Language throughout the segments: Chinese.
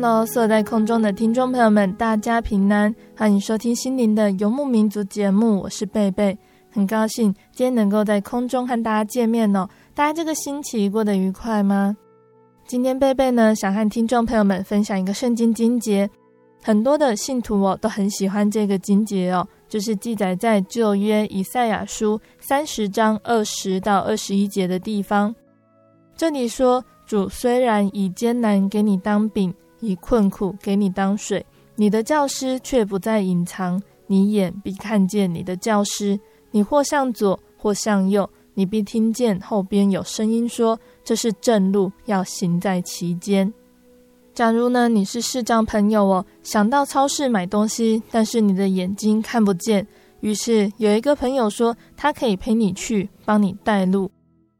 Hello，所有在空中的听众朋友们，大家平安，欢迎收听心灵的游牧民族节目，我是贝贝，很高兴今天能够在空中和大家见面哦。大家这个星期过得愉快吗？今天贝贝呢，想和听众朋友们分享一个圣经经节，很多的信徒哦都很喜欢这个经节哦，就是记载在旧约以赛亚书三十章二十到二十一节的地方。这里说，主虽然以艰难给你当饼。以困苦给你当水，你的教师却不再隐藏，你眼必看见你的教师。你或向左，或向右，你必听见后边有声音说：“这是正路，要行在其间。”假如呢，你是视障朋友哦，想到超市买东西，但是你的眼睛看不见，于是有一个朋友说他可以陪你去，帮你带路。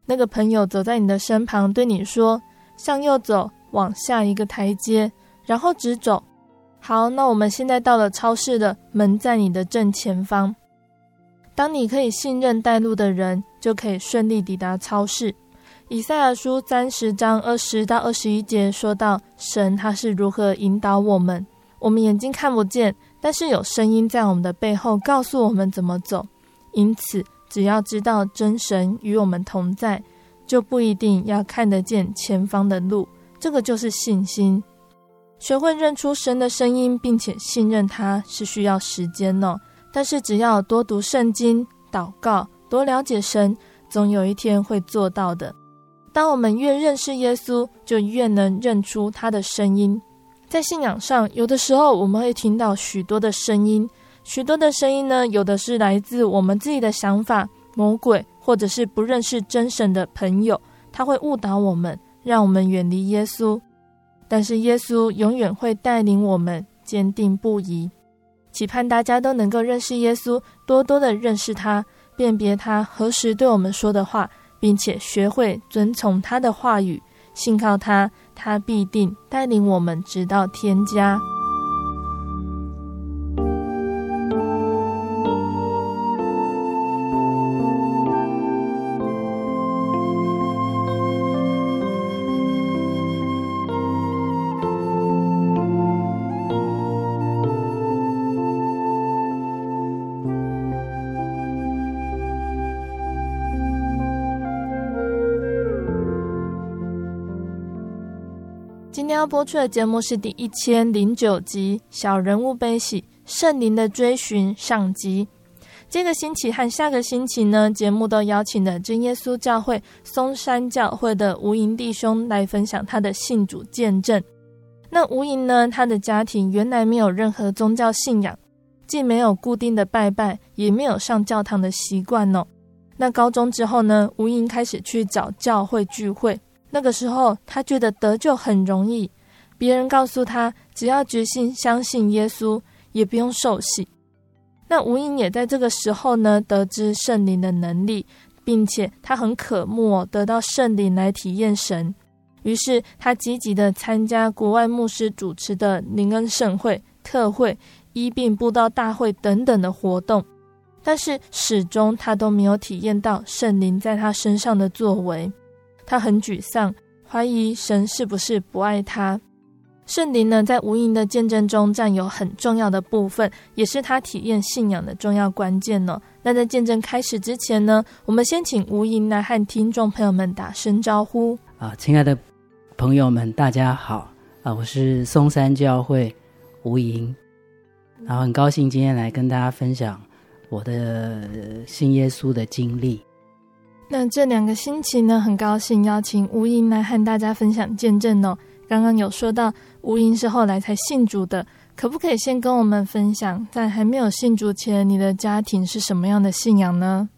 那个朋友走在你的身旁，对你说：“向右走。”往下一个台阶，然后直走。好，那我们现在到了超市的门，在你的正前方。当你可以信任带路的人，就可以顺利抵达超市。以赛亚书三十章二十到二十一节说到，神他是如何引导我们。我们眼睛看不见，但是有声音在我们的背后告诉我们怎么走。因此，只要知道真神与我们同在，就不一定要看得见前方的路。这个就是信心，学会认出神的声音，并且信任他是需要时间哦。但是只要多读圣经、祷告、多了解神，总有一天会做到的。当我们越认识耶稣，就越能认出他的声音。在信仰上，有的时候我们会听到许多的声音，许多的声音呢，有的是来自我们自己的想法、魔鬼，或者是不认识真神的朋友，他会误导我们。让我们远离耶稣，但是耶稣永远会带领我们坚定不移。期盼大家都能够认识耶稣，多多的认识他，辨别他何时对我们说的话，并且学会遵从他的话语，信靠他，他必定带领我们直到天家。播出的节目是第一千零九集《小人物悲喜圣灵的追寻》上集。这个星期和下个星期呢，节目都邀请了真耶稣教会松山教会的吴营弟兄来分享他的信主见证。那吴营呢，他的家庭原来没有任何宗教信仰，既没有固定的拜拜，也没有上教堂的习惯哦。那高中之后呢，吴营开始去找教会聚会。那个时候，他觉得得救很容易，别人告诉他，只要决心相信耶稣，也不用受洗。那吴英也在这个时候呢，得知圣灵的能力，并且他很渴慕得到圣灵来体验神。于是他积极地参加国外牧师主持的灵恩盛会、特会、医病布道大会等等的活动，但是始终他都没有体验到圣灵在他身上的作为。他很沮丧，怀疑神是不是不爱他。圣灵呢，在无垠的见证中占有很重要的部分，也是他体验信仰的重要关键呢。那在见证开始之前呢，我们先请无垠来和听众朋友们打声招呼。啊，亲爱的朋友们，大家好啊，我是松山教会无垠，然后很高兴今天来跟大家分享我的信耶稣的经历。那这两个星期呢，很高兴邀请吴莹来和大家分享见证哦。刚刚有说到吴英是后来才信主的，可不可以先跟我们分享，在还没有信主前，你的家庭是什么样的信仰呢？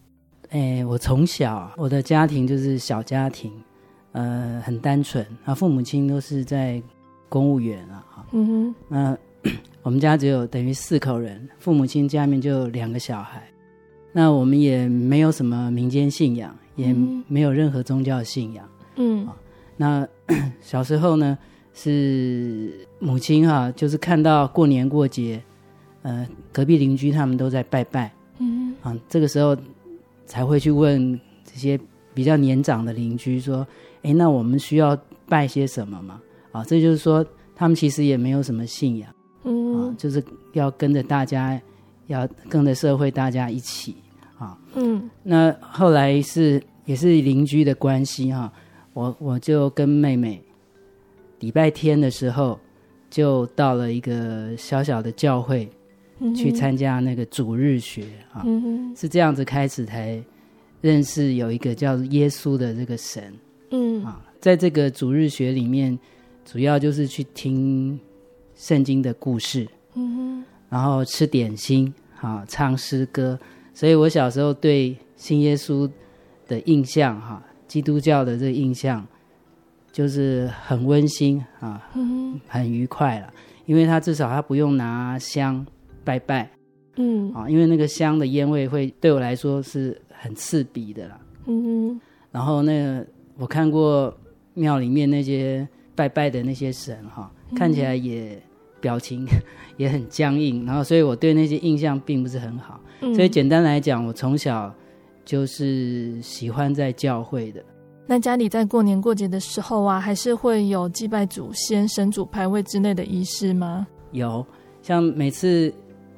哎，我从小我的家庭就是小家庭，呃，很单纯啊，父母亲都是在公务员啊，嗯哼，那我们家只有等于四口人，父母亲家里面就有两个小孩，那我们也没有什么民间信仰，也没有任何宗教信仰，嗯。那 小时候呢，是母亲哈、啊，就是看到过年过节，呃，隔壁邻居他们都在拜拜，嗯，啊，这个时候才会去问这些比较年长的邻居说，哎，那我们需要拜些什么吗？啊，这就是说他们其实也没有什么信仰，嗯，啊，就是要跟着大家，要跟着社会大家一起，啊，嗯，那后来是也是邻居的关系哈、啊。我我就跟妹妹，礼拜天的时候就到了一个小小的教会，嗯、去参加那个主日学啊，嗯、是这样子开始才认识有一个叫耶稣的这个神，嗯。啊，在这个主日学里面，主要就是去听圣经的故事，嗯，然后吃点心，啊，唱诗歌，所以我小时候对新耶稣的印象哈。基督教的这个印象就是很温馨啊，嗯、很愉快了，因为他至少他不用拿香拜拜，嗯。啊，因为那个香的烟味会对我来说是很刺鼻的啦，嗯，然后那个我看过庙里面那些拜拜的那些神哈，看起来也表情 也很僵硬，然后所以我对那些印象并不是很好，所以简单来讲，我从小。就是喜欢在教会的。那家里在过年过节的时候啊，还是会有祭拜祖先、神主牌位之类的仪式吗？有，像每次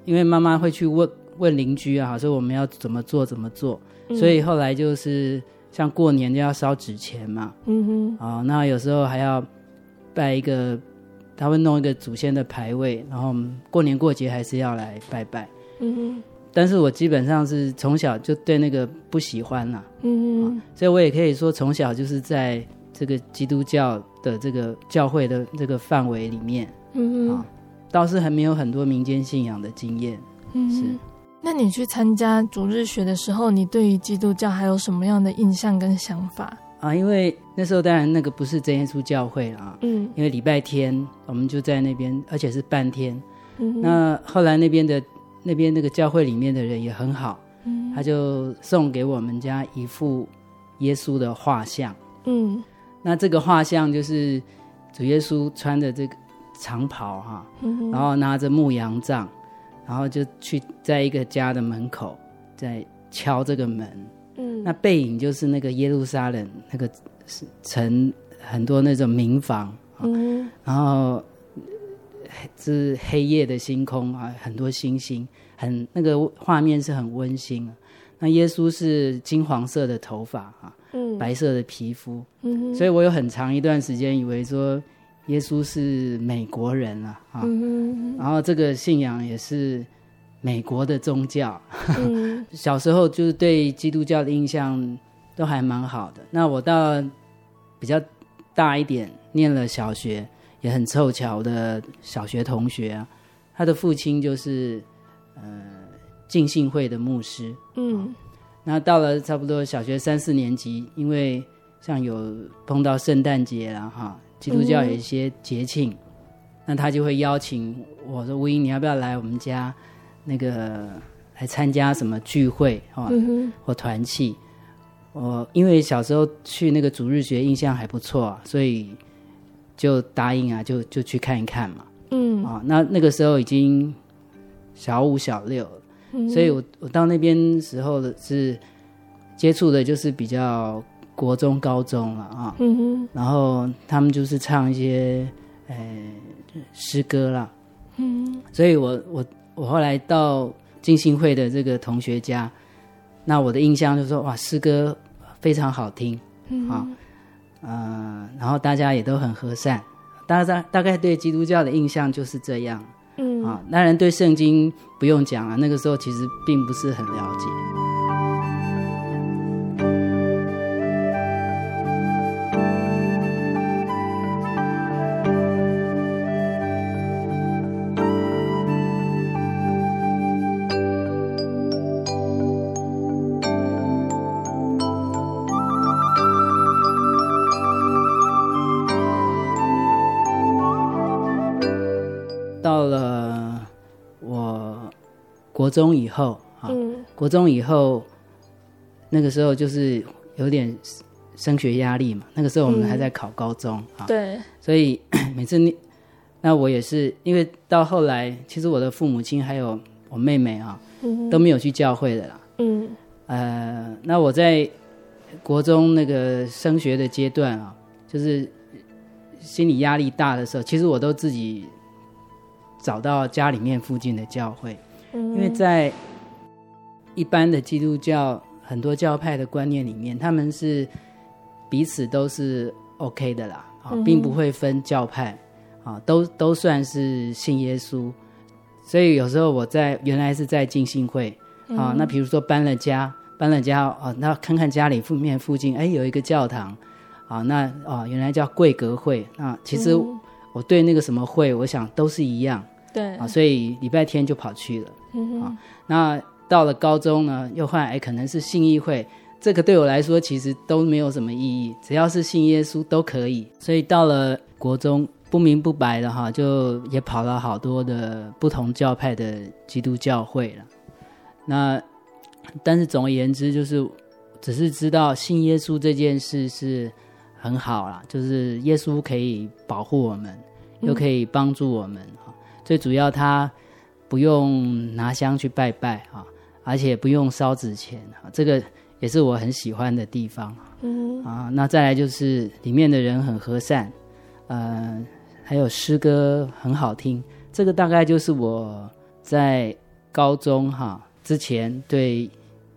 因为妈妈会去问问邻居啊，说我们要怎么做怎么做，嗯、所以后来就是像过年就要烧纸钱嘛。嗯哼。啊，那有时候还要拜一个，他会弄一个祖先的牌位，然后过年过节还是要来拜拜。嗯哼。但是我基本上是从小就对那个不喜欢了，嗯、啊，所以我也可以说从小就是在这个基督教的这个教会的这个范围里面，嗯啊，倒是还没有很多民间信仰的经验，嗯，是。那你去参加主日学的时候，你对于基督教还有什么样的印象跟想法？啊，因为那时候当然那个不是真耶稣教会啊，嗯，因为礼拜天我们就在那边，而且是半天，嗯，那后来那边的。那边那个教会里面的人也很好，嗯，他就送给我们家一幅耶稣的画像，嗯，那这个画像就是主耶稣穿着这个长袍哈，嗯，然后拿着牧羊杖，然后就去在一个家的门口在敲这个门，嗯，那背影就是那个耶路撒冷那个城很多那种民房，嗯，然后。是黑夜的星空啊，很多星星，很那个画面是很温馨啊。那耶稣是金黄色的头发啊，嗯，白色的皮肤，嗯，所以我有很长一段时间以为说耶稣是美国人啊，啊，嗯，然后这个信仰也是美国的宗教。嗯，小时候就是对基督教的印象都还蛮好的。那我到比较大一点，念了小学。也很凑巧的小学同学啊，他的父亲就是呃浸信会的牧师。嗯，那到了差不多小学三四年级，因为像有碰到圣诞节了哈，基督教有一些节庆，嗯、那他就会邀请我说：“吴英，你要不要来我们家那个来参加什么聚会啊？嗯、或团契？”我因为小时候去那个主日学，印象还不错啊，所以。就答应啊，就就去看一看嘛。嗯啊，那那个时候已经小五小六了，嗯、所以我我到那边时候的是接触的就是比较国中、高中了啊。嗯哼。然后他们就是唱一些呃诗歌啦。嗯。所以我我我后来到金星会的这个同学家，那我的印象就是说哇，诗歌非常好听。嗯。啊，呃，然后大家也都很和善，大家大概对基督教的印象就是这样。嗯。啊，当然对圣经不用讲啊，那个时候其实并不是很了解。中以后啊，嗯、国中以后，那个时候就是有点升学压力嘛。那个时候我们还在考高中啊，对，所以 每次你那我也是，因为到后来，其实我的父母亲还有我妹妹啊，嗯、都没有去教会的啦。嗯，呃，那我在国中那个升学的阶段啊，就是心理压力大的时候，其实我都自己找到家里面附近的教会。因为在一般的基督教很多教派的观念里面，他们是彼此都是 OK 的啦，啊，并不会分教派，啊，都都算是信耶稣。所以有时候我在原来是在浸信会，啊，那比如说搬了家，搬了家，啊，那看看家里附面附近，哎，有一个教堂，啊，那啊，原来叫贵格会，啊其实我对那个什么会，我想都是一样，对，啊，所以礼拜天就跑去了。嗯啊，那到了高中呢，又换哎，可能是信义会，这个对我来说其实都没有什么意义，只要是信耶稣都可以。所以到了国中，不明不白的哈，就也跑了好多的不同教派的基督教会了。那但是总而言之，就是只是知道信耶稣这件事是很好啦，就是耶稣可以保护我们，又可以帮助我们。嗯、最主要他。不用拿香去拜拜啊，而且不用烧纸钱啊，这个也是我很喜欢的地方。嗯啊，那再来就是里面的人很和善，呃，还有诗歌很好听，这个大概就是我在高中哈之前对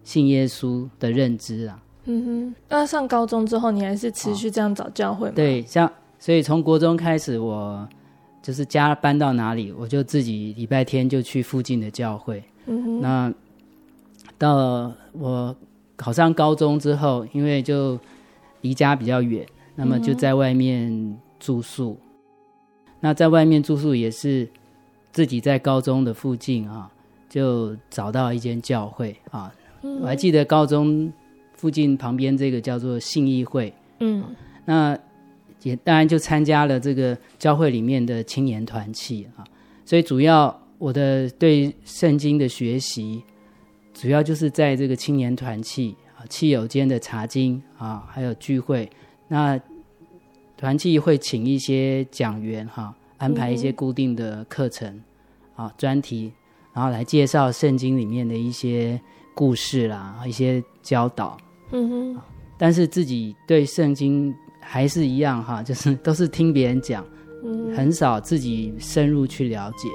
信耶稣的认知啊。嗯哼，那上高中之后，你还是持续这样找教会吗？对，像所以从国中开始我。就是家搬到哪里，我就自己礼拜天就去附近的教会。嗯。那到了我考上高中之后，因为就离家比较远，那么就在外面住宿。嗯。那在外面住宿也是自己在高中的附近啊，就找到一间教会啊。嗯。我还记得高中附近旁边这个叫做信义会。嗯。那。也当然就参加了这个教会里面的青年团契啊，所以主要我的对圣经的学习，主要就是在这个青年团契啊，契友间的查经啊，还有聚会。那团契会请一些讲员哈，安排一些固定的课程啊、专题，然后来介绍圣经里面的一些故事啦，一些教导。嗯哼。但是自己对圣经。还是一样哈，就是都是听别人讲，很少自己深入去了解。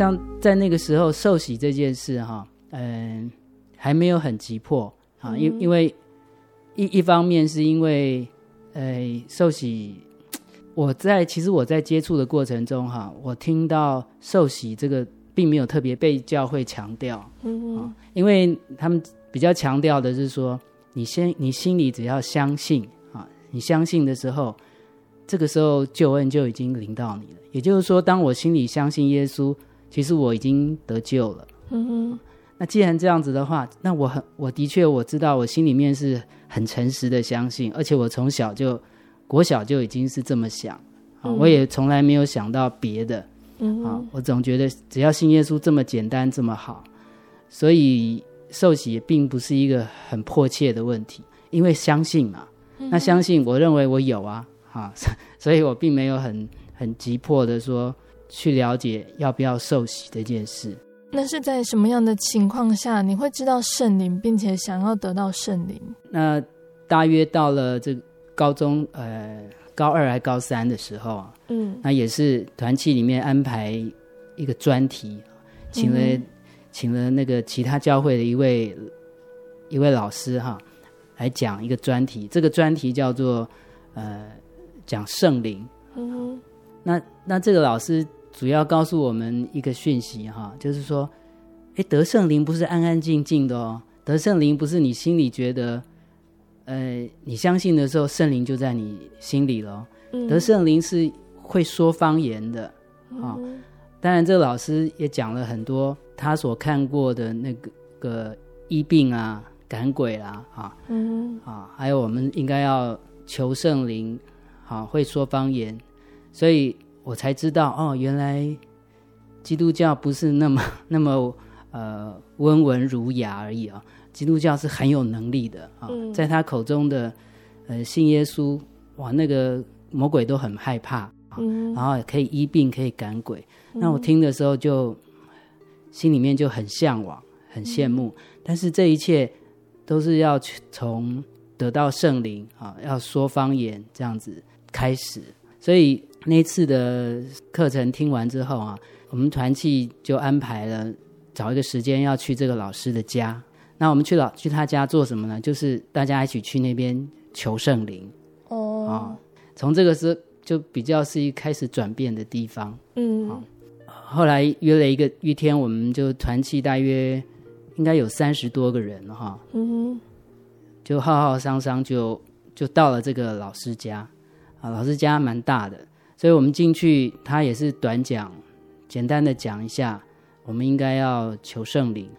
像在那个时候受洗这件事哈，嗯，还没有很急迫啊，因因为一一方面是因为，呃，受洗，我在其实我在接触的过程中哈，我听到受洗这个并没有特别被教会强调，嗯嗯，因为他们比较强调的是说，你先你心里只要相信啊，你相信的时候，这个时候救恩就已经临到你了。也就是说，当我心里相信耶稣。其实我已经得救了，嗯哼。那既然这样子的话，那我很我的确我知道，我心里面是很诚实的相信，而且我从小就国小就已经是这么想。啊，嗯、我也从来没有想到别的，嗯啊，我总觉得只要信耶稣这么简单这么好，所以受洗也并不是一个很迫切的问题，因为相信嘛，那相信我认为我有啊，啊，所以我并没有很很急迫的说去了解要不要受洗这件事。那是在什么样的情况下你会知道圣灵，并且想要得到圣灵？那大约到了这高中，呃，高二还高三的时候啊，嗯，那也是团契里面安排一个专题，请了、嗯、请了那个其他教会的一位一位老师哈，来讲一个专题。这个专题叫做呃，讲圣灵。嗯，那那这个老师。主要告诉我们一个讯息哈，就是说，哎，得圣灵不是安安静静的哦，得圣灵不是你心里觉得，呃，你相信的时候，圣灵就在你心里了。嗯、得圣灵是会说方言的啊。嗯、当然，这个老师也讲了很多他所看过的那个个医病啊、赶鬼啦啊，嗯、啊，还有我们应该要求圣灵，好，会说方言，所以。我才知道哦，原来基督教不是那么 那么呃温文儒雅而已啊、哦，基督教是很有能力的啊，哦嗯、在他口中的呃信耶稣哇，那个魔鬼都很害怕，然后也可以医病，可以赶鬼。嗯、那我听的时候就心里面就很向往，很羡慕。嗯、但是这一切都是要去从得到圣灵啊，要说方言这样子开始，所以。那次的课程听完之后啊，我们团契就安排了找一个时间要去这个老师的家。那我们去老去他家做什么呢？就是大家一起去那边求圣灵。哦，啊，从这个时就比较是一开始转变的地方。嗯，啊，后来约了一个一天，我们就团契大约应该有三十多个人哈。嗯哼，就浩浩汤汤就就到了这个老师家。啊，老师家蛮大的。所以我们进去，他也是短讲，简单的讲一下，我们应该要求圣灵。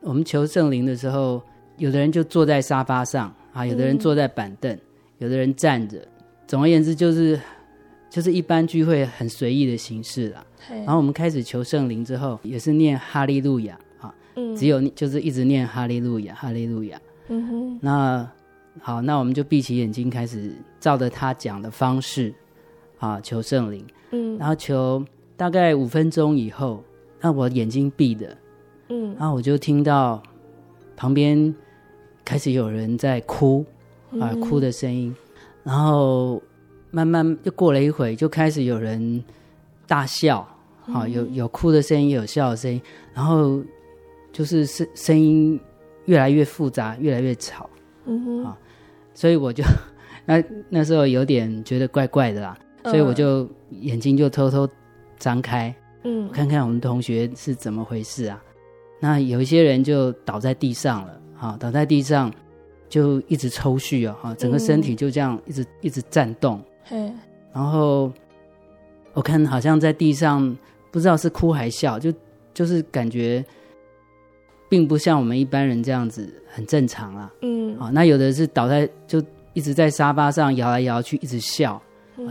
我们求圣灵的时候，有的人就坐在沙发上啊，有的人坐在板凳，嗯、有的人站着。总而言之，就是就是一般聚会很随意的形式啦。嘿然后我们开始求圣灵之后，也是念哈利路亚啊，嗯、只有就是一直念哈利路亚，哈利路亚。嗯哼。那好，那我们就闭起眼睛，开始照着他讲的方式。啊，求圣灵，嗯，然后求大概五分钟以后，那我眼睛闭的，嗯，然后我就听到旁边开始有人在哭，啊，嗯、哭的声音，然后慢慢又过了一会，就开始有人大笑，啊，有有哭的声音，有笑的声音，然后就是声声音越来越复杂，越来越吵，嗯哼，啊，所以我就 那那时候有点觉得怪怪的啦。所以我就眼睛就偷偷张开，嗯，看看我们同学是怎么回事啊？那有一些人就倒在地上了，哈，倒在地上就一直抽搐啊，哈，整个身体就这样一直一直颤动，嘿，然后我看好像在地上不知道是哭还笑，就就是感觉并不像我们一般人这样子很正常啊，嗯，啊，那有的是倒在就一直在沙发上摇来摇去，一直笑。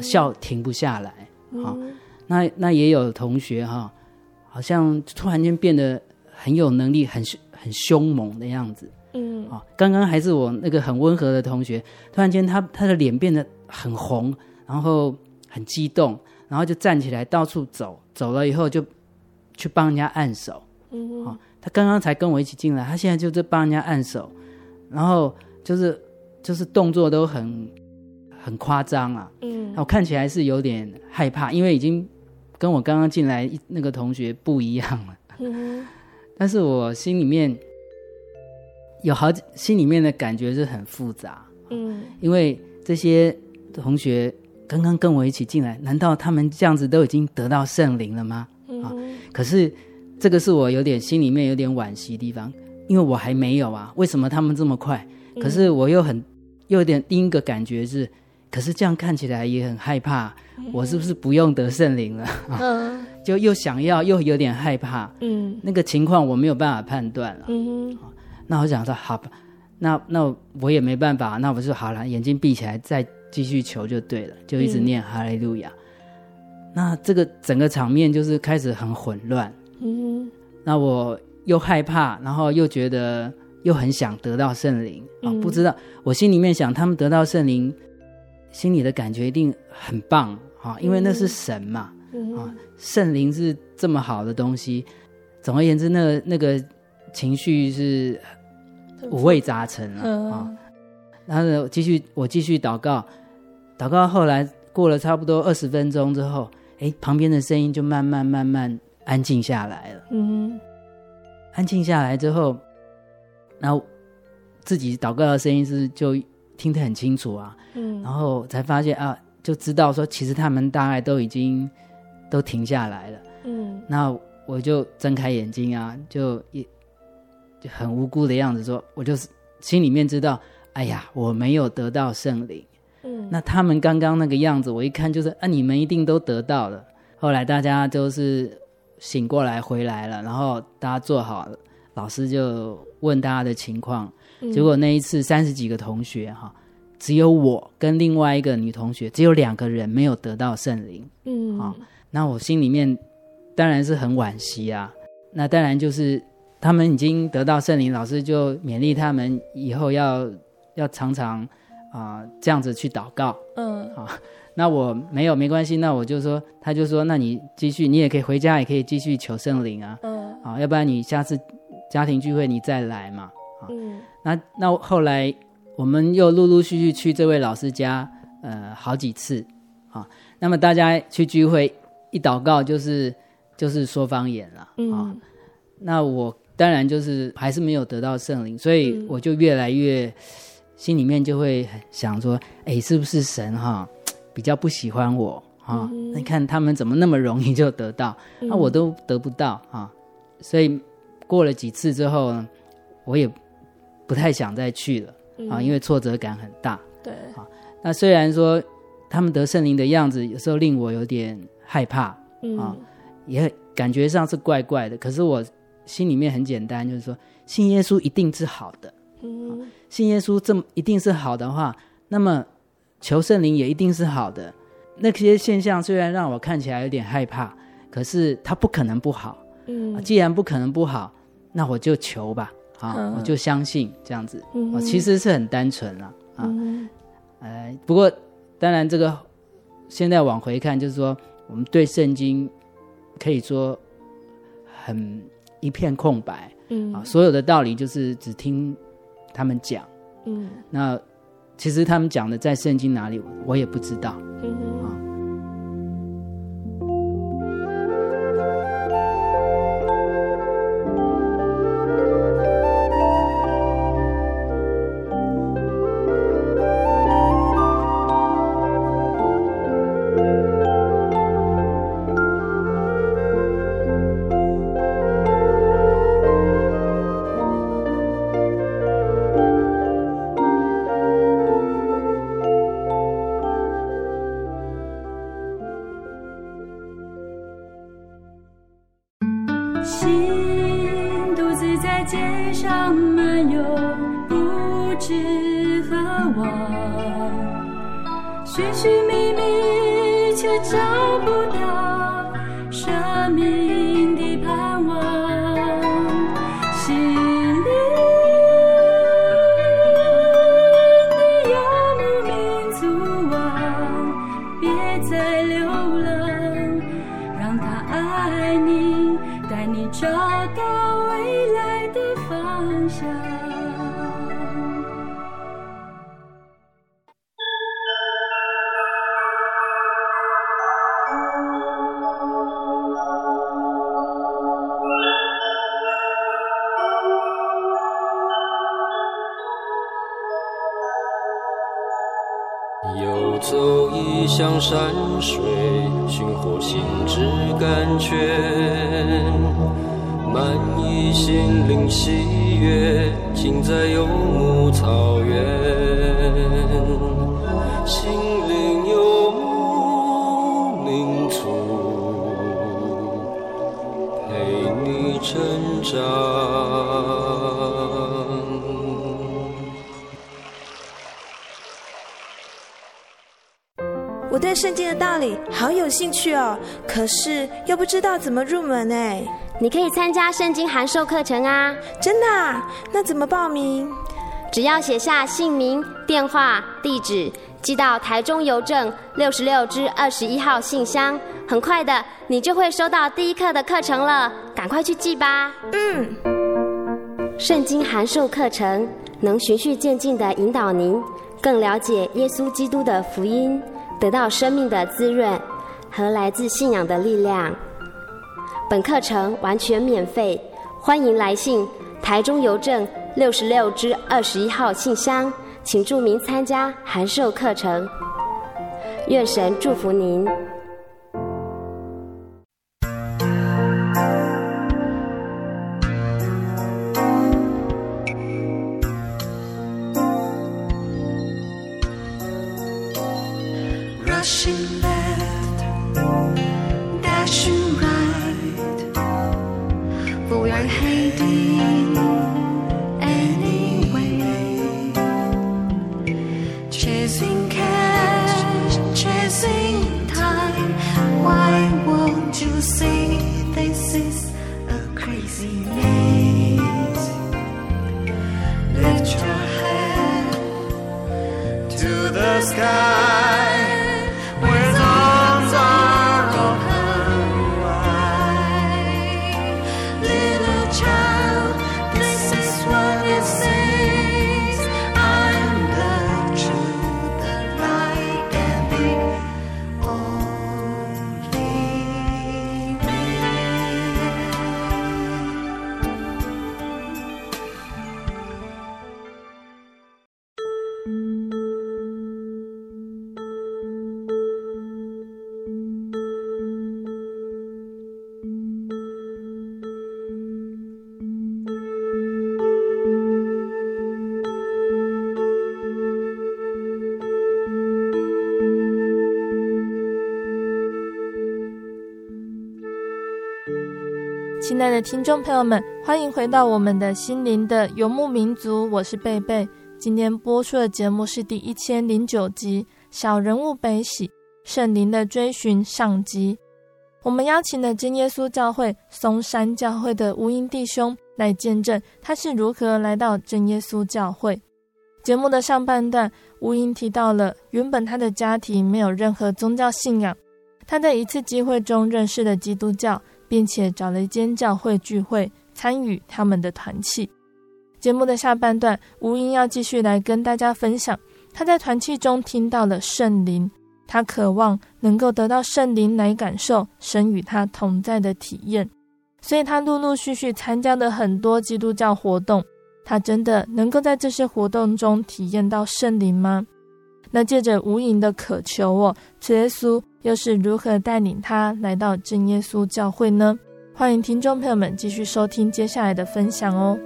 笑停不下来，啊、嗯，那那也有同学哈，好像突然间变得很有能力，很很凶猛的样子，嗯，啊，刚刚还是我那个很温和的同学，突然间他他的脸变得很红，然后很激动，然后就站起来到处走，走了以后就去帮人家按手，嗯，啊，他刚刚才跟我一起进来，他现在就在帮人家按手，然后就是就是动作都很。很夸张啊！嗯，我看起来是有点害怕，因为已经跟我刚刚进来那个同学不一样了。嗯，但是我心里面有好几，心里面的感觉是很复杂。嗯，因为这些同学刚刚跟我一起进来，难道他们这样子都已经得到圣灵了吗？嗯，啊，可是这个是我有点心里面有点惋惜的地方，因为我还没有啊。为什么他们这么快？可是我又很又有点另一个感觉是。可是这样看起来也很害怕，我是不是不用得圣灵了？嗯，就又想要又有点害怕，嗯，那个情况我没有办法判断了，嗯哼，那我想说好吧，那那我也没办法，那我就好了，眼睛闭起来再继续求就对了，就一直念哈利路亚。那这个整个场面就是开始很混乱，嗯，那我又害怕，然后又觉得又很想得到圣灵。啊，嗯、不知道我心里面想，他们得到圣灵，心里的感觉一定很棒啊，因为那是神嘛，嗯、啊，圣灵是这么好的东西。总而言之，那个那个情绪是五味杂陈了、嗯、啊。然后呢，继续我继续祷告，祷告后来过了差不多二十分钟之后。哎，旁边的声音就慢慢慢慢安静下来了。嗯，安静下来之后，然后自己祷告的声音是就听得很清楚啊。嗯，然后才发现啊，就知道说其实他们大概都已经都停下来了。嗯，那我就睁开眼睛啊，就也就很无辜的样子说，我就是心里面知道，哎呀，我没有得到圣灵。嗯，那他们刚刚那个样子，我一看就是啊，你们一定都得到了。后来大家都是醒过来回来了，然后大家坐好了，老师就问大家的情况。嗯、结果那一次三十几个同学哈，只有我跟另外一个女同学，只有两个人没有得到圣灵。嗯，啊，那我心里面当然是很惋惜啊。那当然就是他们已经得到圣灵，老师就勉励他们以后要要常常。啊、呃，这样子去祷告，嗯，好、啊，那我没有没关系，那我就说，他就说，那你继续，你也可以回家，也可以继续求圣灵啊，嗯，啊，要不然你下次家庭聚会你再来嘛，啊，嗯，那那后来我们又陆陆续续去这位老师家，呃，好几次，啊，那么大家去聚会一祷告就是就是说方言了，啊，嗯，那我当然就是还是没有得到圣灵，所以我就越来越。心里面就会想说：“哎，是不是神哈比较不喜欢我啊？你、嗯、看他们怎么那么容易就得到，那、我都得不到啊！所以过了几次之后呢，我也不太想再去了啊，嗯、因为挫折感很大。对啊，那虽然说他们得圣灵的样子有时候令我有点害怕、嗯、啊，也感觉上是怪怪的，可是我心里面很简单，就是说信耶稣一定是好的。嗯。啊信耶稣这么一定是好的话，那么求圣灵也一定是好的。那些现象虽然让我看起来有点害怕，可是它不可能不好。嗯，既然不可能不好，那我就求吧。啊，嗯、我就相信这样子。嗯，我其实是很单纯了。啊，嗯、呃，不过当然这个现在往回看，就是说我们对圣经可以说很一片空白。嗯，啊，所有的道理就是只听。他们讲，嗯，那其实他们讲的在圣经哪里，我也不知道，嗯啊。上。我对圣经的道理好有兴趣哦，可是又不知道怎么入门哎。你可以参加圣经函授课程啊！真的啊？那怎么报名？只要写下姓名、电话、地址，寄到台中邮政六十六支二十一号信箱，很快的，你就会收到第一课的课程了。赶快去记吧！嗯。圣经函授课程能循序渐进的引导您更了解耶稣基督的福音。得到生命的滋润和来自信仰的力量。本课程完全免费，欢迎来信台中邮政六十六至二十一号信箱，请注明参加函授课程。愿神祝福您。亲爱的听众朋友们，欢迎回到我们的心灵的游牧民族，我是贝贝。今天播出的节目是第一千零九集《小人物悲喜圣灵的追寻》上集。我们邀请了真耶稣教会松山教会的吴英弟兄来见证他是如何来到真耶稣教会。节目的上半段，吴英提到了原本他的家庭没有任何宗教信仰，他在一次机会中认识了基督教。并且找了一间教会聚会，参与他们的团契。节目的下半段，吴英要继续来跟大家分享他在团契中听到了圣灵，他渴望能够得到圣灵来感受神与他同在的体验，所以他陆陆续续参加了很多基督教活动。他真的能够在这些活动中体验到圣灵吗？那借着无垠的渴求哦，耶稣又是如何带领他来到真耶稣教会呢？欢迎听众朋友们继续收听接下来的分享哦。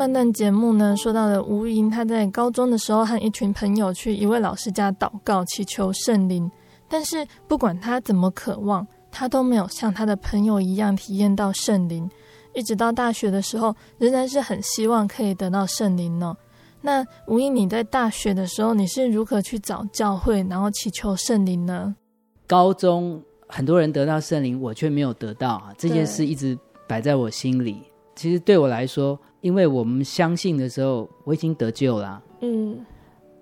上半段节目呢，说到了吴莹，他在高中的时候和一群朋友去一位老师家祷告，祈求圣灵。但是不管他怎么渴望，他都没有像他的朋友一样体验到圣灵。一直到大学的时候，仍然是很希望可以得到圣灵呢。那吴莹，你在大学的时候，你是如何去找教会，然后祈求圣灵呢？高中很多人得到圣灵，我却没有得到啊。这件事一直摆在我心里。其实对我来说，因为我们相信的时候，我已经得救了啊。嗯，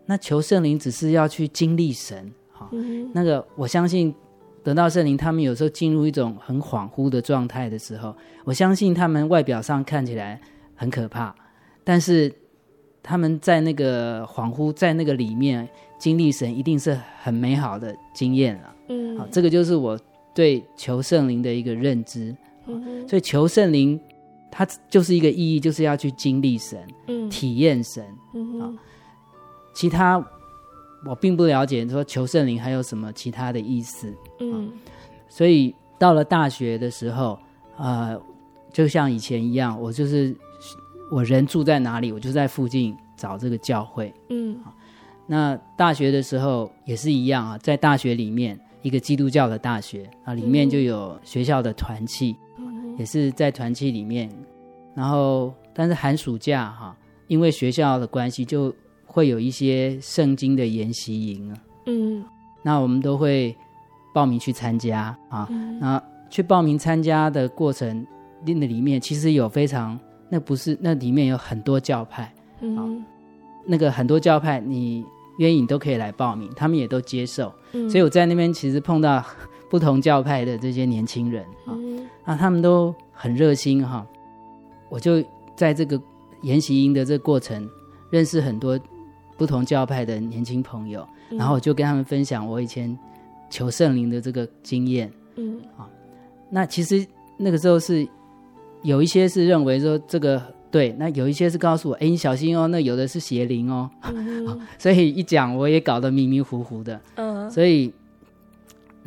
那求圣灵只是要去经历神，好，嗯，那个我相信得到圣灵，他们有时候进入一种很恍惚的状态的时候，我相信他们外表上看起来很可怕，但是他们在那个恍惚，在那个里面经历神，一定是很美好的经验了。嗯，好，这个就是我对求圣灵的一个认知。嗯，所以求圣灵。它就是一个意义，就是要去经历神，嗯，体验神，嗯啊，其他我并不了解，说求圣灵还有什么其他的意思，嗯，所以到了大学的时候，呃，就像以前一样，我就是我人住在哪里，我就在附近找这个教会，嗯，那大学的时候也是一样啊，在大学里面一个基督教的大学啊，里面就有学校的团契。也是在团契里面，然后但是寒暑假哈，因为学校的关系，就会有一些圣经的研习营啊。嗯，那我们都会报名去参加啊。嗯、那去报名参加的过程，那里面其实有非常，那不是那里面有很多教派。嗯，那个很多教派，你愿意你都可以来报名，他们也都接受。嗯、所以我在那边其实碰到不同教派的这些年轻人啊。嗯啊，他们都很热心哈，我就在这个研习营的这个过程，认识很多不同教派的年轻朋友，嗯、然后我就跟他们分享我以前求圣灵的这个经验。嗯，啊，那其实那个时候是有一些是认为说这个对，那有一些是告诉我，哎，你小心哦，那有的是邪灵哦。嗯、所以一讲我也搞得迷迷糊糊的。嗯，所以，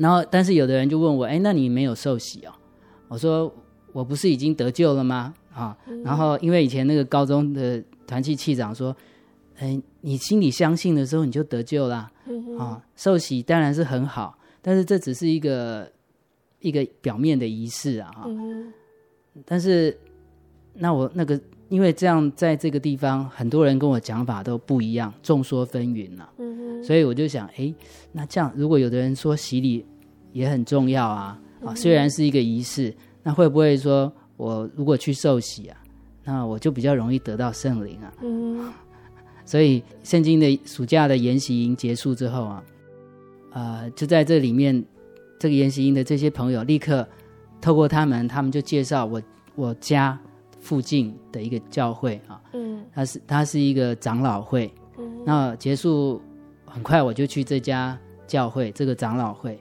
然后但是有的人就问我，哎，那你没有受洗哦？我说我不是已经得救了吗？啊，然后因为以前那个高中的团契气长说，哎，你心里相信的时候你就得救啦。啊，受洗当然是很好，但是这只是一个一个表面的仪式啊。但是那我那个因为这样在这个地方，很多人跟我讲法都不一样，众说纷纭了。所以我就想，哎，那这样如果有的人说洗礼也很重要啊。啊，虽然是一个仪式，那会不会说我如果去受洗啊，那我就比较容易得到圣灵啊？嗯，所以圣经的暑假的研习营结束之后啊，呃，就在这里面，这个研习营的这些朋友立刻透过他们，他们就介绍我我家附近的一个教会啊，嗯，他是他是一个长老会，嗯，那结束很快我就去这家教会，这个长老会。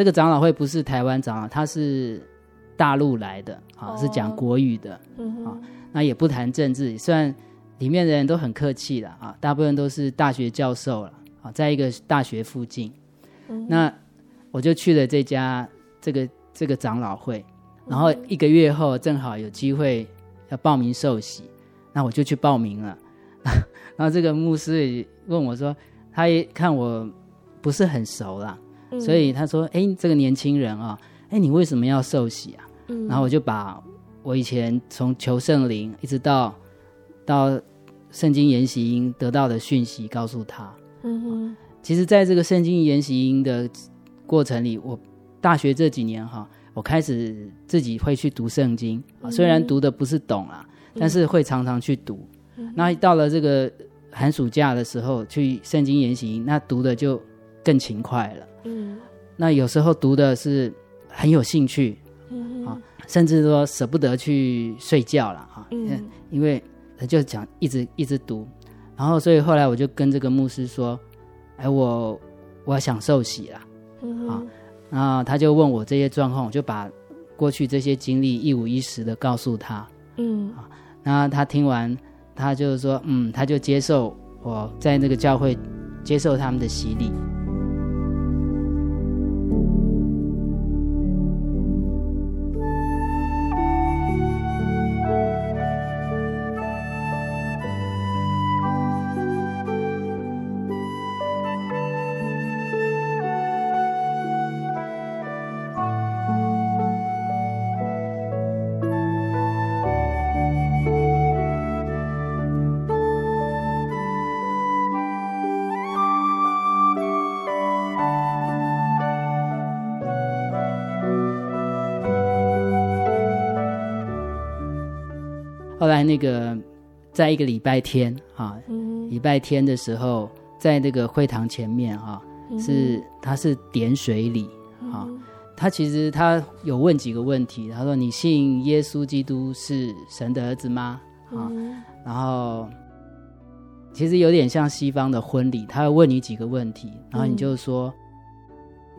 这个长老会不是台湾长老，他是大陆来的啊，是讲国语的啊。那也不谈政治，虽然里面的人都很客气了啊，大部分都是大学教授了啊，在一个大学附近。那我就去了这家这个这个长老会，然后一个月后正好有机会要报名受洗，那我就去报名了。然后这个牧师也问我说，他也看我不是很熟啦。所以他说：“哎，这个年轻人啊，哎，你为什么要受洗啊？”嗯，然后我就把我以前从求圣灵一直到到圣经研习营得到的讯息告诉他。嗯哼，其实，在这个圣经研习营的过程里，我大学这几年哈，我开始自己会去读圣经啊，虽然读的不是懂啊，但是会常常去读。那到了这个寒暑假的时候去圣经研习营，那读的就更勤快了。嗯，那有时候读的是很有兴趣，嗯啊，甚至说舍不得去睡觉了啊，嗯，因为他就讲一直一直读，然后所以后来我就跟这个牧师说，哎，我我想受洗了，嗯，啊，然后他就问我这些状况，我就把过去这些经历一五一十的告诉他，嗯，啊，然后他听完，他就说，嗯，他就接受我在那个教会接受他们的洗礼。后来那个，在一个礼拜天啊，礼拜天的时候，在那个会堂前面啊，是他是点水礼啊，他其实他有问几个问题，他说：“你信耶稣基督是神的儿子吗？”啊，然后其实有点像西方的婚礼，他会问你几个问题，然后你就说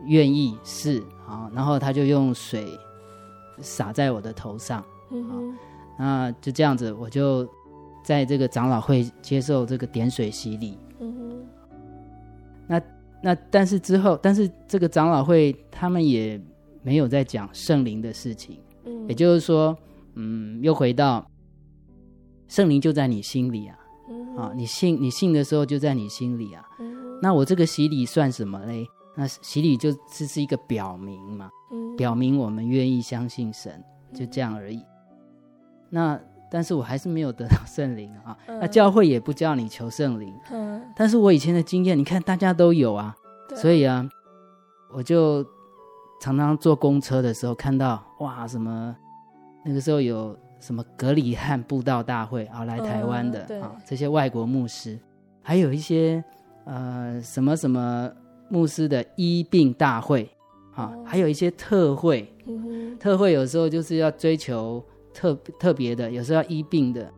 愿意是。啊，然后他就用水洒在我的头上，啊。那就这样子，我就在这个长老会接受这个点水洗礼。那那但是之后，但是这个长老会他们也没有在讲圣灵的事情。嗯。也就是说，嗯，又回到圣灵就在你心里啊。嗯。啊，你信你信的时候就在你心里啊。嗯。那我这个洗礼算什么嘞？那洗礼就只是一个表明嘛。嗯。表明我们愿意相信神，就这样而已。那但是我还是没有得到圣灵啊，嗯、那教会也不叫你求圣灵，嗯，但是我以前的经验，你看大家都有啊，对。所以啊，我就常常坐公车的时候看到哇，什么那个时候有什么格里汉布道大会啊，来台湾的、嗯、啊，这些外国牧师，还有一些呃什么什么牧师的医病大会啊，哦、还有一些特会，特会有时候就是要追求。特特别的，有时候要医病的，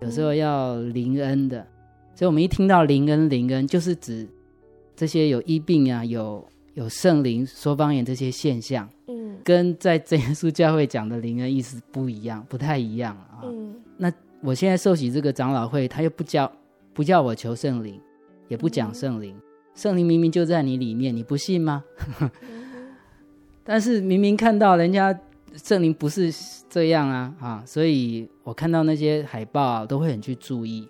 有时候要灵恩的，所以我们一听到灵恩，灵恩就是指这些有医病啊，有有圣灵说方言这些现象，嗯，跟在真耶稣教会讲的灵恩意思不一样，不太一样啊。嗯，那我现在受洗这个长老会，他又不叫不叫我求圣灵，也不讲圣灵，圣灵明明就在你里面，你不信吗？但是明明看到人家。圣灵不是这样啊啊！所以我看到那些海报啊，都会很去注意。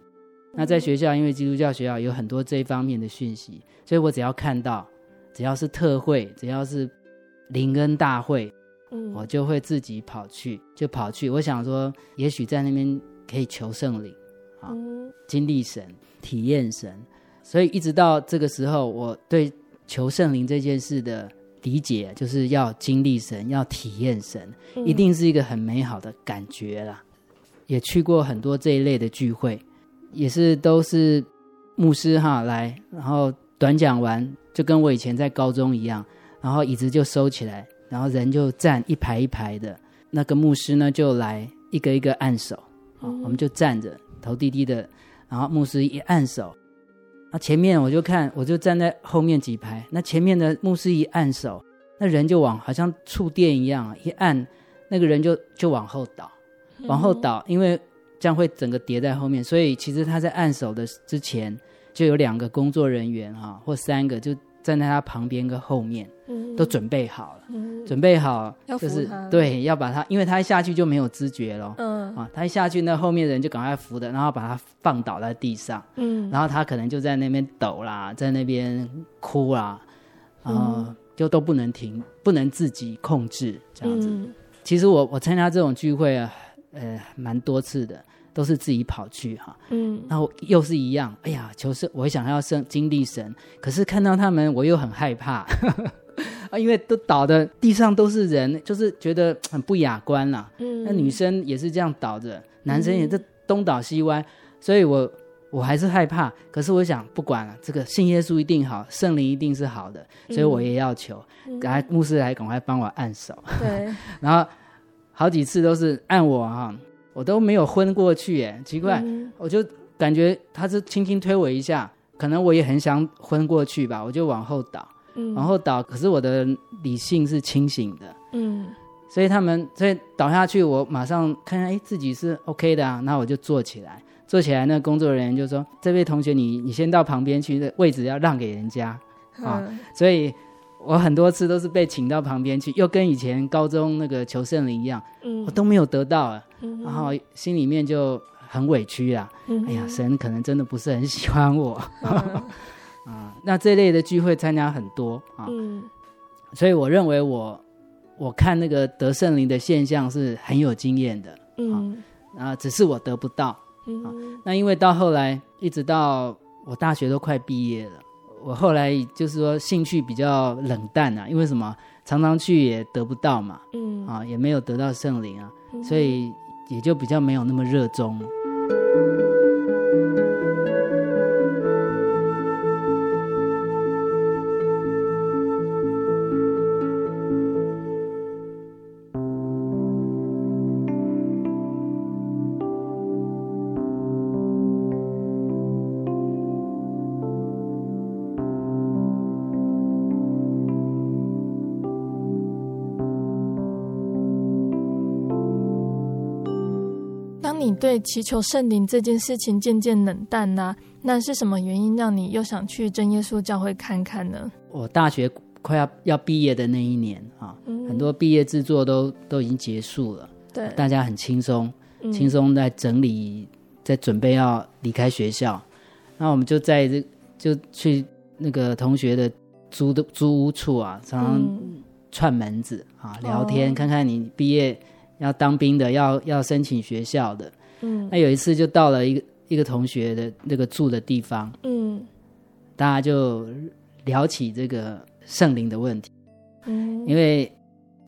那在学校，因为基督教学校有很多这一方面的讯息，所以我只要看到，只要是特会，只要是灵恩大会，嗯，我就会自己跑去，就跑去。我想说，也许在那边可以求圣灵，啊，经历神，体验神。所以一直到这个时候，我对求圣灵这件事的。理解就是要经历神，要体验神，嗯、一定是一个很美好的感觉啦。也去过很多这一类的聚会，也是都是牧师哈来，然后短讲完，就跟我以前在高中一样，然后椅子就收起来，然后人就站一排一排的，那个牧师呢就来一个一个按手，啊、我们就站着头低低的，然后牧师一按手。那前面我就看，我就站在后面几排。那前面的牧师一按手，那人就往好像触电一样，一按，那个人就就往后倒，往后倒，因为这样会整个叠在后面。所以其实他在按手的之前，就有两个工作人员哈，或三个就站在他旁边跟后面，嗯。都准备好了，嗯。准备好就是对，要把他，因为他一下去就没有知觉了。嗯。啊，他一下去，那后面的人就赶快扶的，然后把他放倒在地上。嗯，然后他可能就在那边抖啦，在那边哭啦，然后就都不能停，不能自己控制这样子。嗯、其实我我参加这种聚会啊，呃，蛮多次的，都是自己跑去哈。嗯，然后又是一样，哎呀，求生，我想要生经历神，可是看到他们，我又很害怕。啊，因为都倒的地上都是人，就是觉得很不雅观啦。嗯，那女生也是这样倒着，男生也是东倒西歪，嗯、所以我我还是害怕。可是我想不管了，这个信耶稣一定好，圣灵一定是好的，所以我也要求，赶、嗯、牧师来赶快帮我按手。对，然后好几次都是按我哈，我都没有昏过去，耶，奇怪，嗯、我就感觉他是轻轻推我一下，可能我也很想昏过去吧，我就往后倒。嗯，往后倒，可是我的理性是清醒的，嗯，所以他们所以倒下去，我马上看看，哎，自己是 OK 的啊，那我就坐起来，坐起来，那工作人员就说：“这位同学你，你你先到旁边去，那位置要让给人家。啊。嗯”所以我很多次都是被请到旁边去，又跟以前高中那个求圣灵一样，嗯，我都没有得到啊，嗯、然后心里面就很委屈啊，嗯、哎呀，神可能真的不是很喜欢我。嗯。啊，那这类的聚会参加很多啊，嗯，所以我认为我我看那个得圣灵的现象是很有经验的，嗯，啊，只是我得不到，嗯，啊，那因为到后来一直到我大学都快毕业了，我后来就是说兴趣比较冷淡啊，因为什么，常常去也得不到嘛，嗯，啊，也没有得到圣灵啊，所以也就比较没有那么热衷。对祈求圣灵这件事情渐渐冷淡呢、啊？那是什么原因让你又想去真耶稣教会看看呢？我大学快要要毕业的那一年啊，嗯、很多毕业制作都都已经结束了，对，大家很轻松，轻松在整理，在准备要离开学校，那我们就在这就去那个同学的租的租屋处啊，常常串门子啊，聊天，看看你毕业。要当兵的，要要申请学校的，嗯，那有一次就到了一个一个同学的那个住的地方，嗯，大家就聊起这个圣灵的问题，嗯，因为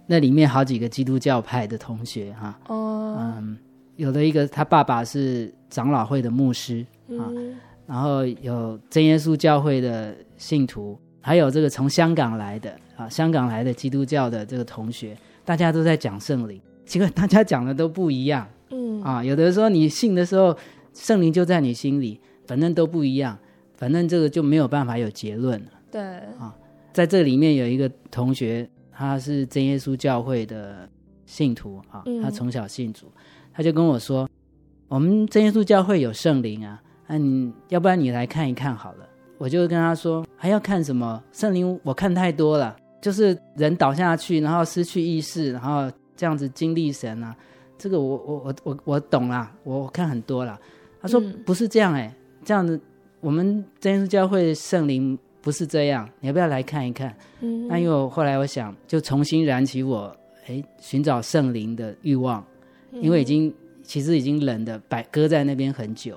那里面好几个基督教派的同学哈，哦，嗯，有的一个他爸爸是长老会的牧师啊，嗯，然后有真耶稣教会的信徒，还有这个从香港来的啊，香港来的基督教的这个同学，大家都在讲圣灵。结果大家讲的都不一样，嗯啊，有的说你信的时候，圣灵就在你心里，反正都不一样，反正这个就没有办法有结论了。对啊，在这里面有一个同学，他是真耶稣教会的信徒啊，他从小信主，嗯、他就跟我说，我们真耶稣教会有圣灵啊，那、啊、你要不然你来看一看好了。我就跟他说，还要看什么圣灵？我看太多了，就是人倒下去，然后失去意识，然后。这样子经历神啊，这个我我我我我懂啦，我看很多啦。他说不是这样哎、这样子我们真耶稣教会圣灵不是这样，你要不要来看一看？嗯，那因为我后来我想就重新燃起我哎寻找圣灵的欲望，因为已经其实已经冷的摆搁在那边很久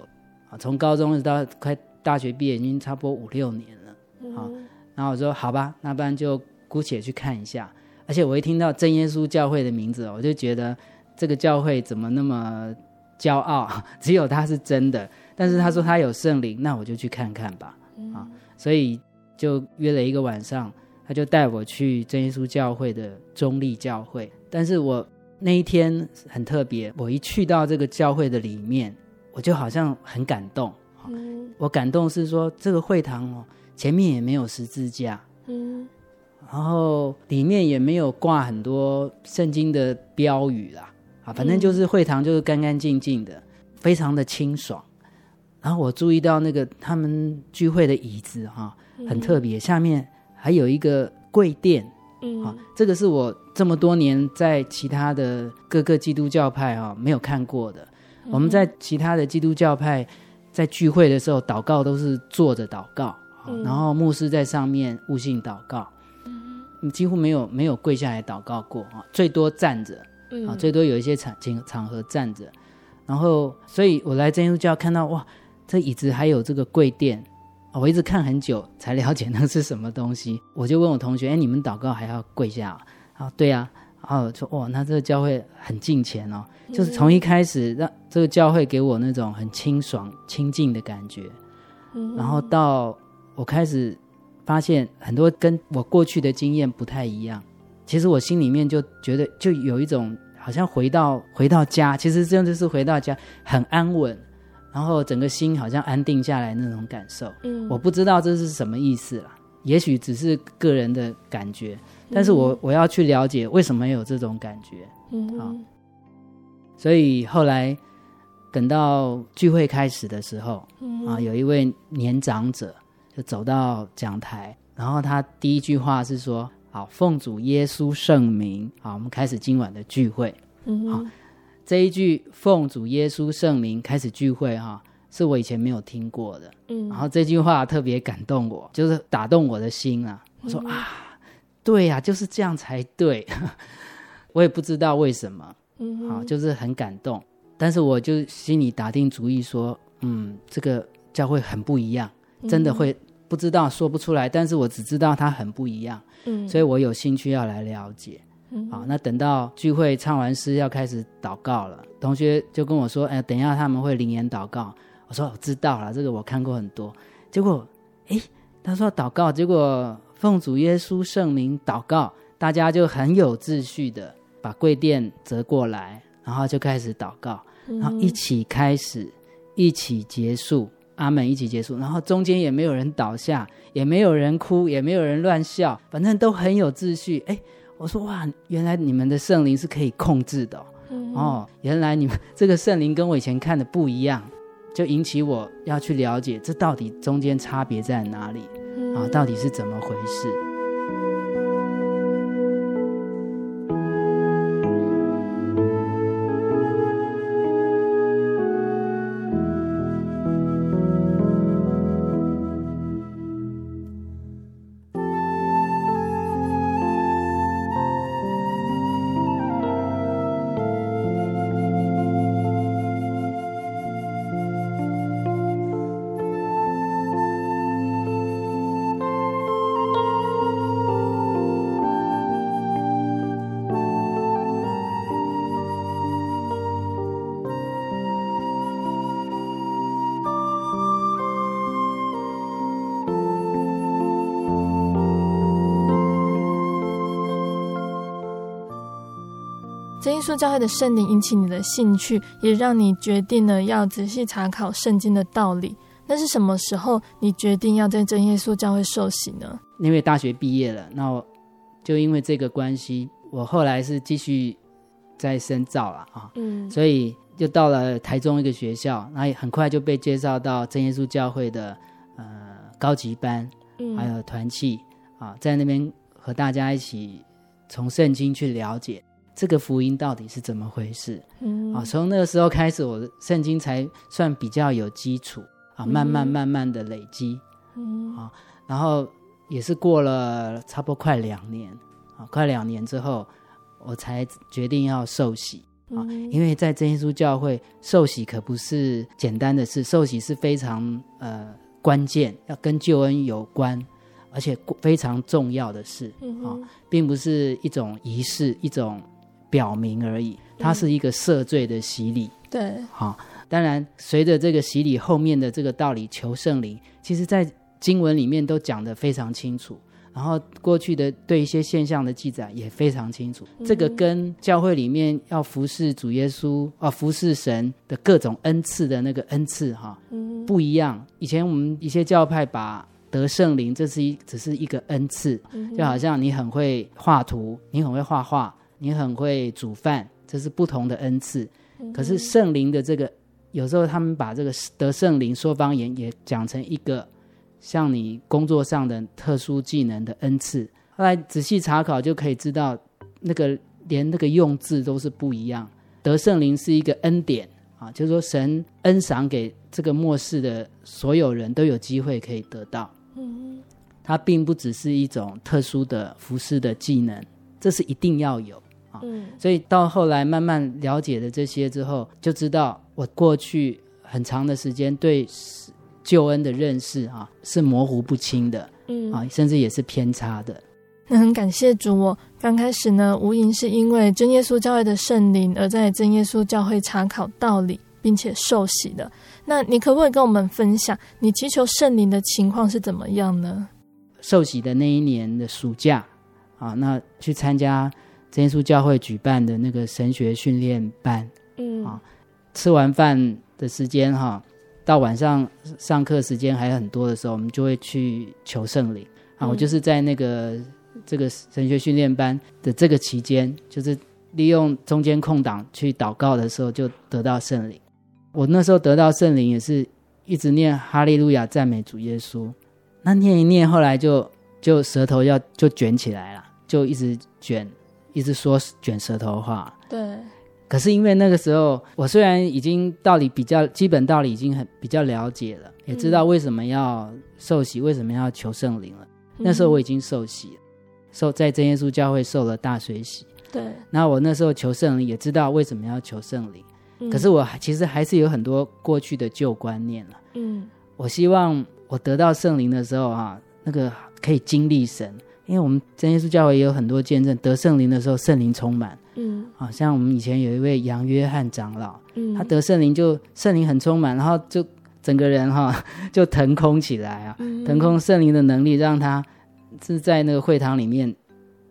啊，从高中到快大学毕业已经差不多五六年了啊。嗯、然后我说好吧，那不然就姑且去看一下。而且我一听到真耶稣教会的名字，我就觉得这个教会怎么那么骄傲？只有他是真的。但是他说他有圣灵，那我就去看看吧。啊，所以就约了一个晚上，他就带我去真耶稣教会的中立教会。但是我那一天很特别，我一去到这个教会的里面，我就好像很感动。我感动是说这个会堂哦，前面也没有十字架。嗯。然后里面也没有挂很多圣经的标语啦，啊，反正就是会堂就是干干净净的，嗯、非常的清爽。然后我注意到那个他们聚会的椅子哈、啊，很特别，嗯、下面还有一个跪垫，嗯，啊，这个是我这么多年在其他的各个基督教派啊没有看过的。嗯、我们在其他的基督教派在聚会的时候祷告都是坐着祷告，嗯、然后牧师在上面悟性祷告。嗯几乎没有没有跪下来祷告过啊，最多站着，啊，最多有一些场场场合站着，然后，所以我来真耶稣教看到哇，这椅子还有这个跪垫，我一直看很久才了解那是什么东西，我就问我同学，哎，你们祷告还要跪下？啊，对啊，然后说哇，那这个教会很敬虔哦，就是从一开始让这个教会给我那种很清爽清净的感觉，然后到我开始。发现很多跟我过去的经验不太一样，其实我心里面就觉得就有一种好像回到回到家，其实真的是回到家，很安稳，然后整个心好像安定下来那种感受。嗯，我不知道这是什么意思啦，也许只是个人的感觉，但是我我要去了解为什么有这种感觉。嗯，好，所以后来等到聚会开始的时候，啊，有一位年长者。就走到讲台，然后他第一句话是说：“好，奉主耶稣圣名，好，我们开始今晚的聚会。嗯”好，这一句“奉主耶稣圣名开始聚会”哈，是我以前没有听过的。嗯，然后这句话特别感动我，就是打动我的心啊。我说、嗯、啊，对呀、啊，就是这样才对。我也不知道为什么，嗯，好，就是很感动。但是我就心里打定主意说，嗯，这个教会很不一样，真的会。不知道，说不出来，但是我只知道它很不一样，嗯，所以我有兴趣要来了解，嗯，好，那等到聚会唱完诗要开始祷告了，同学就跟我说，哎，等一下他们会灵言祷告，我说我知道了，这个我看过很多，结果，哎，他说祷告，结果奉主耶稣圣名祷告，大家就很有秩序的把跪垫折过来，然后就开始祷告，然后一起开始，一起结束。阿门，一起结束，然后中间也没有人倒下，也没有人哭，也没有人乱笑，反正都很有秩序。哎，我说哇，原来你们的圣灵是可以控制的哦，嗯、哦，原来你们 这个圣灵跟我以前看的不一样，就引起我要去了解这到底中间差别在哪里，嗯、啊，到底是怎么回事。教会的圣灵引起你的兴趣，也让你决定了要仔细查考圣经的道理。那是什么时候你决定要在真耶稣教会受洗呢？因为大学毕业了，那我就因为这个关系，我后来是继续在深造了啊，嗯，所以就到了台中一个学校，那也很快就被介绍到真耶稣教会的呃高级班，嗯，还有团契啊，在那边和大家一起从圣经去了解。这个福音到底是怎么回事？嗯，啊，从那个时候开始，我的圣经才算比较有基础啊，慢慢慢慢的累积，嗯，啊，然后也是过了差不多快两年，啊，快两年之后，我才决定要受洗啊，因为在真耶稣教会受洗可不是简单的事，受洗是非常呃关键，要跟救恩有关，而且非常重要的事啊，并不是一种仪式，一种。表明而已，它是一个赦罪的洗礼。对，好、哦，当然随着这个洗礼后面的这个道理，求圣灵，其实在经文里面都讲得非常清楚。然后过去的对一些现象的记载也非常清楚。嗯、这个跟教会里面要服侍主耶稣啊，服侍神的各种恩赐的那个恩赐哈，不一样。以前我们一些教派把得圣灵这是一只是一个恩赐，就好像你很会画图，你很会画画。你很会煮饭，这是不同的恩赐。可是圣灵的这个，有时候他们把这个得圣灵说方言也讲成一个像你工作上的特殊技能的恩赐。后来仔细查考就可以知道，那个连那个用字都是不一样。得圣灵是一个恩典啊，就是说神恩赏给这个末世的所有人都有机会可以得到。嗯，它并不只是一种特殊的服侍的技能，这是一定要有。嗯，所以到后来慢慢了解了这些之后，就知道我过去很长的时间对救恩的认识啊是模糊不清的，嗯啊，甚至也是偏差的。那很感谢主，我刚开始呢，无疑是因为真耶稣教会的圣灵而在真耶稣教会查考道理，并且受洗的。那你可不可以跟我们分享你祈求圣灵的情况是怎么样呢？受洗的那一年的暑假啊，那去参加。真耶稣教会举办的那个神学训练班，嗯啊，吃完饭的时间哈，到晚上上课时间还很多的时候，我们就会去求圣灵啊。我就是在那个这个神学训练班的这个期间，就是利用中间空档去祷告的时候，就得到圣灵。我那时候得到圣灵，也是一直念哈利路亚赞美主耶稣。那念一念，后来就就舌头要就卷起来了，就一直卷。一直说卷舌头话，对。可是因为那个时候，我虽然已经道理比较基本道理已经很比较了解了，也知道为什么要受洗，为什么要求圣灵了。嗯、那时候我已经受洗了，受在真耶稣教会受了大水洗。对。那我那时候求圣灵，也知道为什么要求圣灵。嗯、可是我其实还是有很多过去的旧观念了。嗯。我希望我得到圣灵的时候啊，那个可以经历神。因为我们真耶稣教会也有很多见证，得圣灵的时候，圣灵充满。嗯，好像我们以前有一位杨约翰长老，嗯，他得圣灵就圣灵很充满，然后就整个人哈 就腾空起来啊，嗯、腾空圣灵的能力让他是在那个会堂里面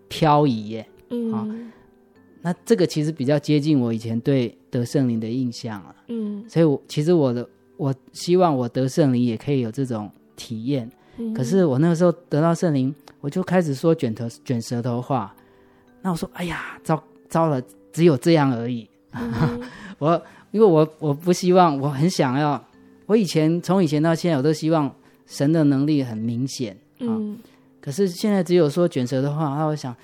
漂移耶。嗯，好，那这个其实比较接近我以前对得圣灵的印象了。嗯，所以我其实我的我希望我得圣灵也可以有这种体验。嗯、可是我那个时候得到圣灵。我就开始说卷头卷舌头话，那我说哎呀，糟糟了，只有这样而已。嗯、我因为我我不希望，我很想要，我以前从以前到现在，我都希望神的能力很明显。嗯，可是现在只有说卷舌的话，那我想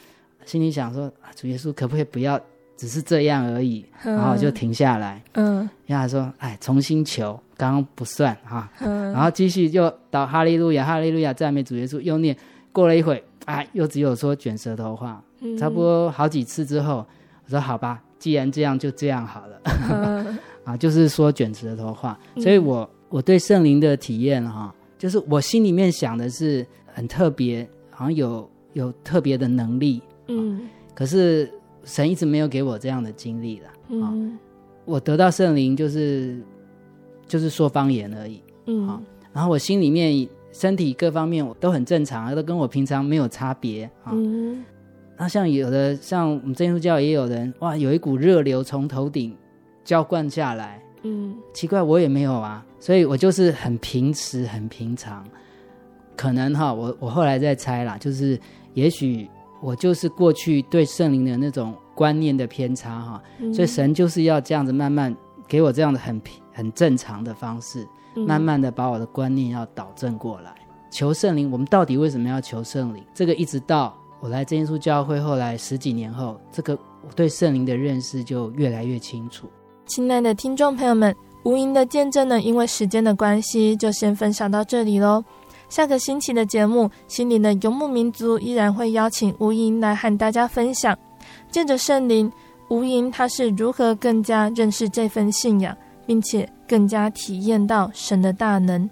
心里想说，主耶稣可不可以不要只是这样而已，嗯、然后就停下来。嗯，然后他说，哎，重新求，刚刚不算哈。嗯，然后继续就到哈利路亚，哈利路亚，赞美主耶稣，又念。过了一会，哎，又只有说卷舌头话，嗯、差不多好几次之后，我说好吧，既然这样，就这样好了。嗯、啊，就是说卷舌头话，所以我我对圣灵的体验哈，就是我心里面想的是。很特别，好像有有特别的能力，嗯，可是神一直没有给我这样的经历了，嗯，我得到圣灵就是就是说方言而已，嗯，然后我心里面身体各方面都很正常，都跟我平常没有差别，嗯，那像有的像我们真耶稣教也有人哇，有一股热流从头顶浇灌下来，嗯，奇怪我也没有啊，所以我就是很平时很平常。可能哈，我我后来在猜啦，就是也许我就是过去对圣灵的那种观念的偏差哈，嗯、所以神就是要这样子慢慢给我这样的很平很正常的方式，嗯、慢慢的把我的观念要导正过来。求圣灵，我们到底为什么要求圣灵？这个一直到我来真耶稣教会后来十几年后，这个我对圣灵的认识就越来越清楚。亲爱的听众朋友们，无垠的见证呢，因为时间的关系，就先分享到这里喽。下个星期的节目《心灵的游牧民族》依然会邀请无垠来和大家分享，借着圣灵，无垠他是如何更加认识这份信仰，并且更加体验到神的大能。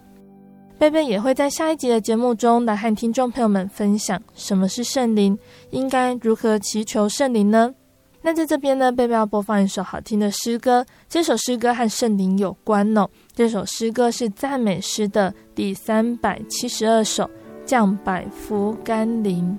贝贝也会在下一集的节目中来和听众朋友们分享什么是圣灵，应该如何祈求圣灵呢？那在这边呢，贝贝要播放一首好听的诗歌，这首诗歌和圣灵有关哦。这首诗歌是赞美诗的第三百七十二首，《降百福甘霖》。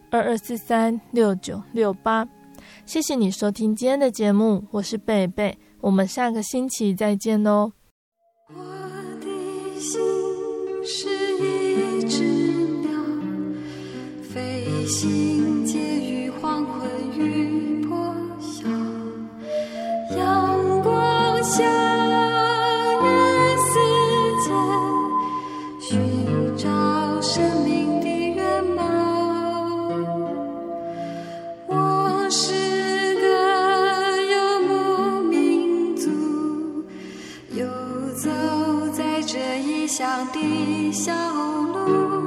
二二四三六九六八，谢谢你收听今天的节目，我是贝贝，我们下个星期再见喽。我的心是一只鸟，飞行结于黄昏与破晓，阳光下小路。